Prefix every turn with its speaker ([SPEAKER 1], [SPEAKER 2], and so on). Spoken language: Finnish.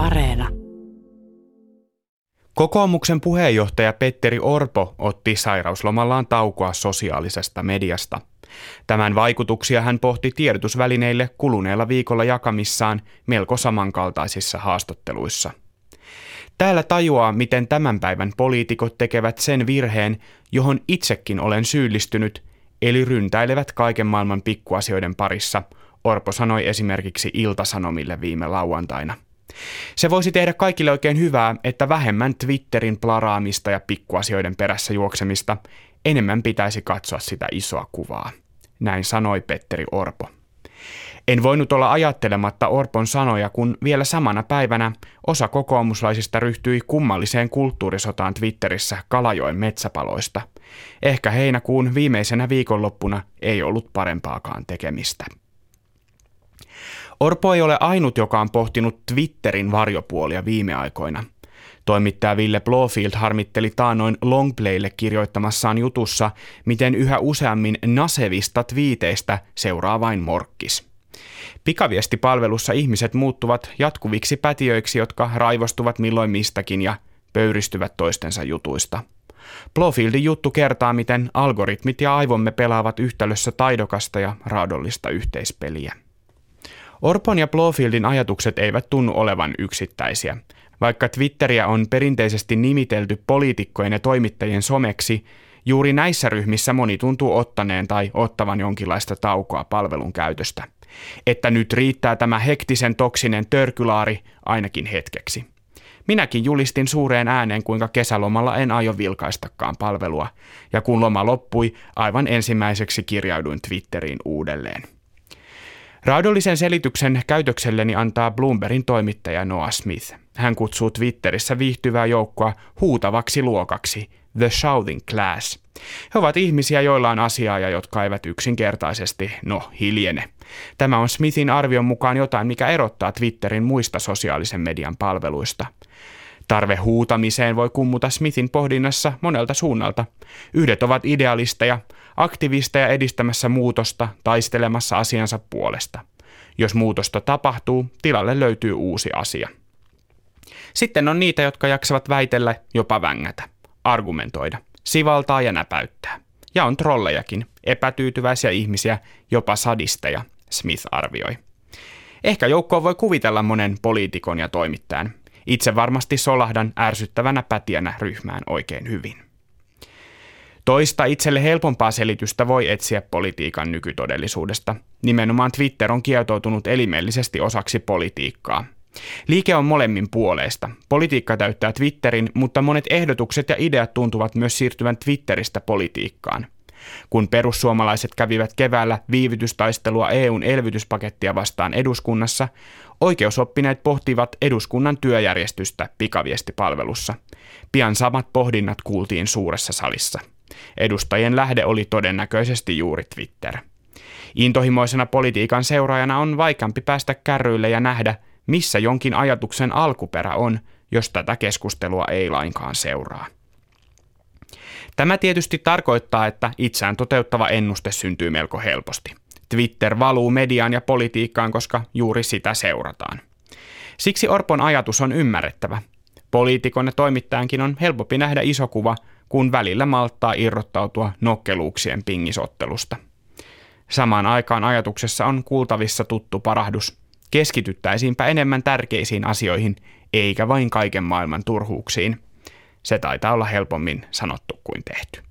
[SPEAKER 1] Areena.
[SPEAKER 2] Kokoomuksen puheenjohtaja Petteri Orpo otti sairauslomallaan taukoa sosiaalisesta mediasta. Tämän vaikutuksia hän pohti tiedotusvälineille kuluneella viikolla jakamissaan melko samankaltaisissa haastatteluissa. Täällä tajuaa, miten tämän päivän poliitikot tekevät sen virheen, johon itsekin olen syyllistynyt, eli ryntäilevät kaiken maailman pikkuasioiden parissa, Orpo sanoi esimerkiksi Iltasanomille viime lauantaina. Se voisi tehdä kaikille oikein hyvää, että vähemmän Twitterin plaraamista ja pikkuasioiden perässä juoksemista, enemmän pitäisi katsoa sitä isoa kuvaa. Näin sanoi Petteri Orpo. En voinut olla ajattelematta Orpon sanoja, kun vielä samana päivänä osa kokoomuslaisista ryhtyi kummalliseen kulttuurisotaan Twitterissä Kalajoen metsäpaloista. Ehkä heinäkuun viimeisenä viikonloppuna ei ollut parempaakaan tekemistä. Orpo ei ole ainut, joka on pohtinut Twitterin varjopuolia viime aikoina. Toimittaja Ville Blofield harmitteli taanoin Longplaylle kirjoittamassaan jutussa, miten yhä useammin nasevista twiiteistä seuraa vain morkkis. Pikaviestipalvelussa ihmiset muuttuvat jatkuviksi pätiöiksi, jotka raivostuvat milloin mistäkin ja pöyristyvät toistensa jutuista. Blofieldin juttu kertaa, miten algoritmit ja aivomme pelaavat yhtälössä taidokasta ja raadollista yhteispeliä. Orpon ja Blofieldin ajatukset eivät tunnu olevan yksittäisiä. Vaikka Twitteriä on perinteisesti nimitelty poliitikkojen ja toimittajien someksi, juuri näissä ryhmissä moni tuntuu ottaneen tai ottavan jonkinlaista taukoa palvelun käytöstä. Että nyt riittää tämä hektisen toksinen törkylaari ainakin hetkeksi. Minäkin julistin suureen ääneen, kuinka kesälomalla en aio vilkaistakaan palvelua, ja kun loma loppui, aivan ensimmäiseksi kirjauduin Twitteriin uudelleen. Raadollisen selityksen käytökselleni antaa Bloombergin toimittaja Noah Smith. Hän kutsuu Twitterissä viihtyvää joukkoa huutavaksi luokaksi, The Shouting Class. He ovat ihmisiä, joilla on asiaa ja jotka eivät yksinkertaisesti, no, hiljene. Tämä on Smithin arvion mukaan jotain, mikä erottaa Twitterin muista sosiaalisen median palveluista. Tarve huutamiseen voi kummuta Smithin pohdinnassa monelta suunnalta. Yhdet ovat idealisteja, aktivisteja edistämässä muutosta, taistelemassa asiansa puolesta. Jos muutosta tapahtuu, tilalle löytyy uusi asia. Sitten on niitä, jotka jaksavat väitellä, jopa vängätä, argumentoida, sivaltaa ja näpäyttää. Ja on trollejakin, epätyytyväisiä ihmisiä, jopa sadisteja, Smith arvioi. Ehkä joukkoa voi kuvitella monen poliitikon ja toimittajan. Itse varmasti solahdan ärsyttävänä pätiänä ryhmään oikein hyvin. Toista itselle helpompaa selitystä voi etsiä politiikan nykytodellisuudesta. Nimenomaan Twitter on kietoutunut elimellisesti osaksi politiikkaa. Liike on molemmin puoleista. Politiikka täyttää Twitterin, mutta monet ehdotukset ja ideat tuntuvat myös siirtyvän Twitteristä politiikkaan. Kun perussuomalaiset kävivät keväällä viivytystaistelua EUn elvytyspakettia vastaan eduskunnassa, oikeusoppineet pohtivat eduskunnan työjärjestystä pikaviestipalvelussa. Pian samat pohdinnat kuultiin suuressa salissa. Edustajien lähde oli todennäköisesti juuri Twitter. Intohimoisena politiikan seuraajana on vaikeampi päästä kärryille ja nähdä, missä jonkin ajatuksen alkuperä on, jos tätä keskustelua ei lainkaan seuraa. Tämä tietysti tarkoittaa, että itseään toteuttava ennuste syntyy melko helposti. Twitter valuu mediaan ja politiikkaan, koska juuri sitä seurataan. Siksi Orpon ajatus on ymmärrettävä. Poliitikon ja toimittajankin on helpompi nähdä iso kuva kun välillä malttaa irrottautua nokkeluuksien pingisottelusta. Samaan aikaan ajatuksessa on kuultavissa tuttu parahdus. Keskityttäisiinpä enemmän tärkeisiin asioihin, eikä vain kaiken maailman turhuuksiin. Se taitaa olla helpommin sanottu kuin tehty.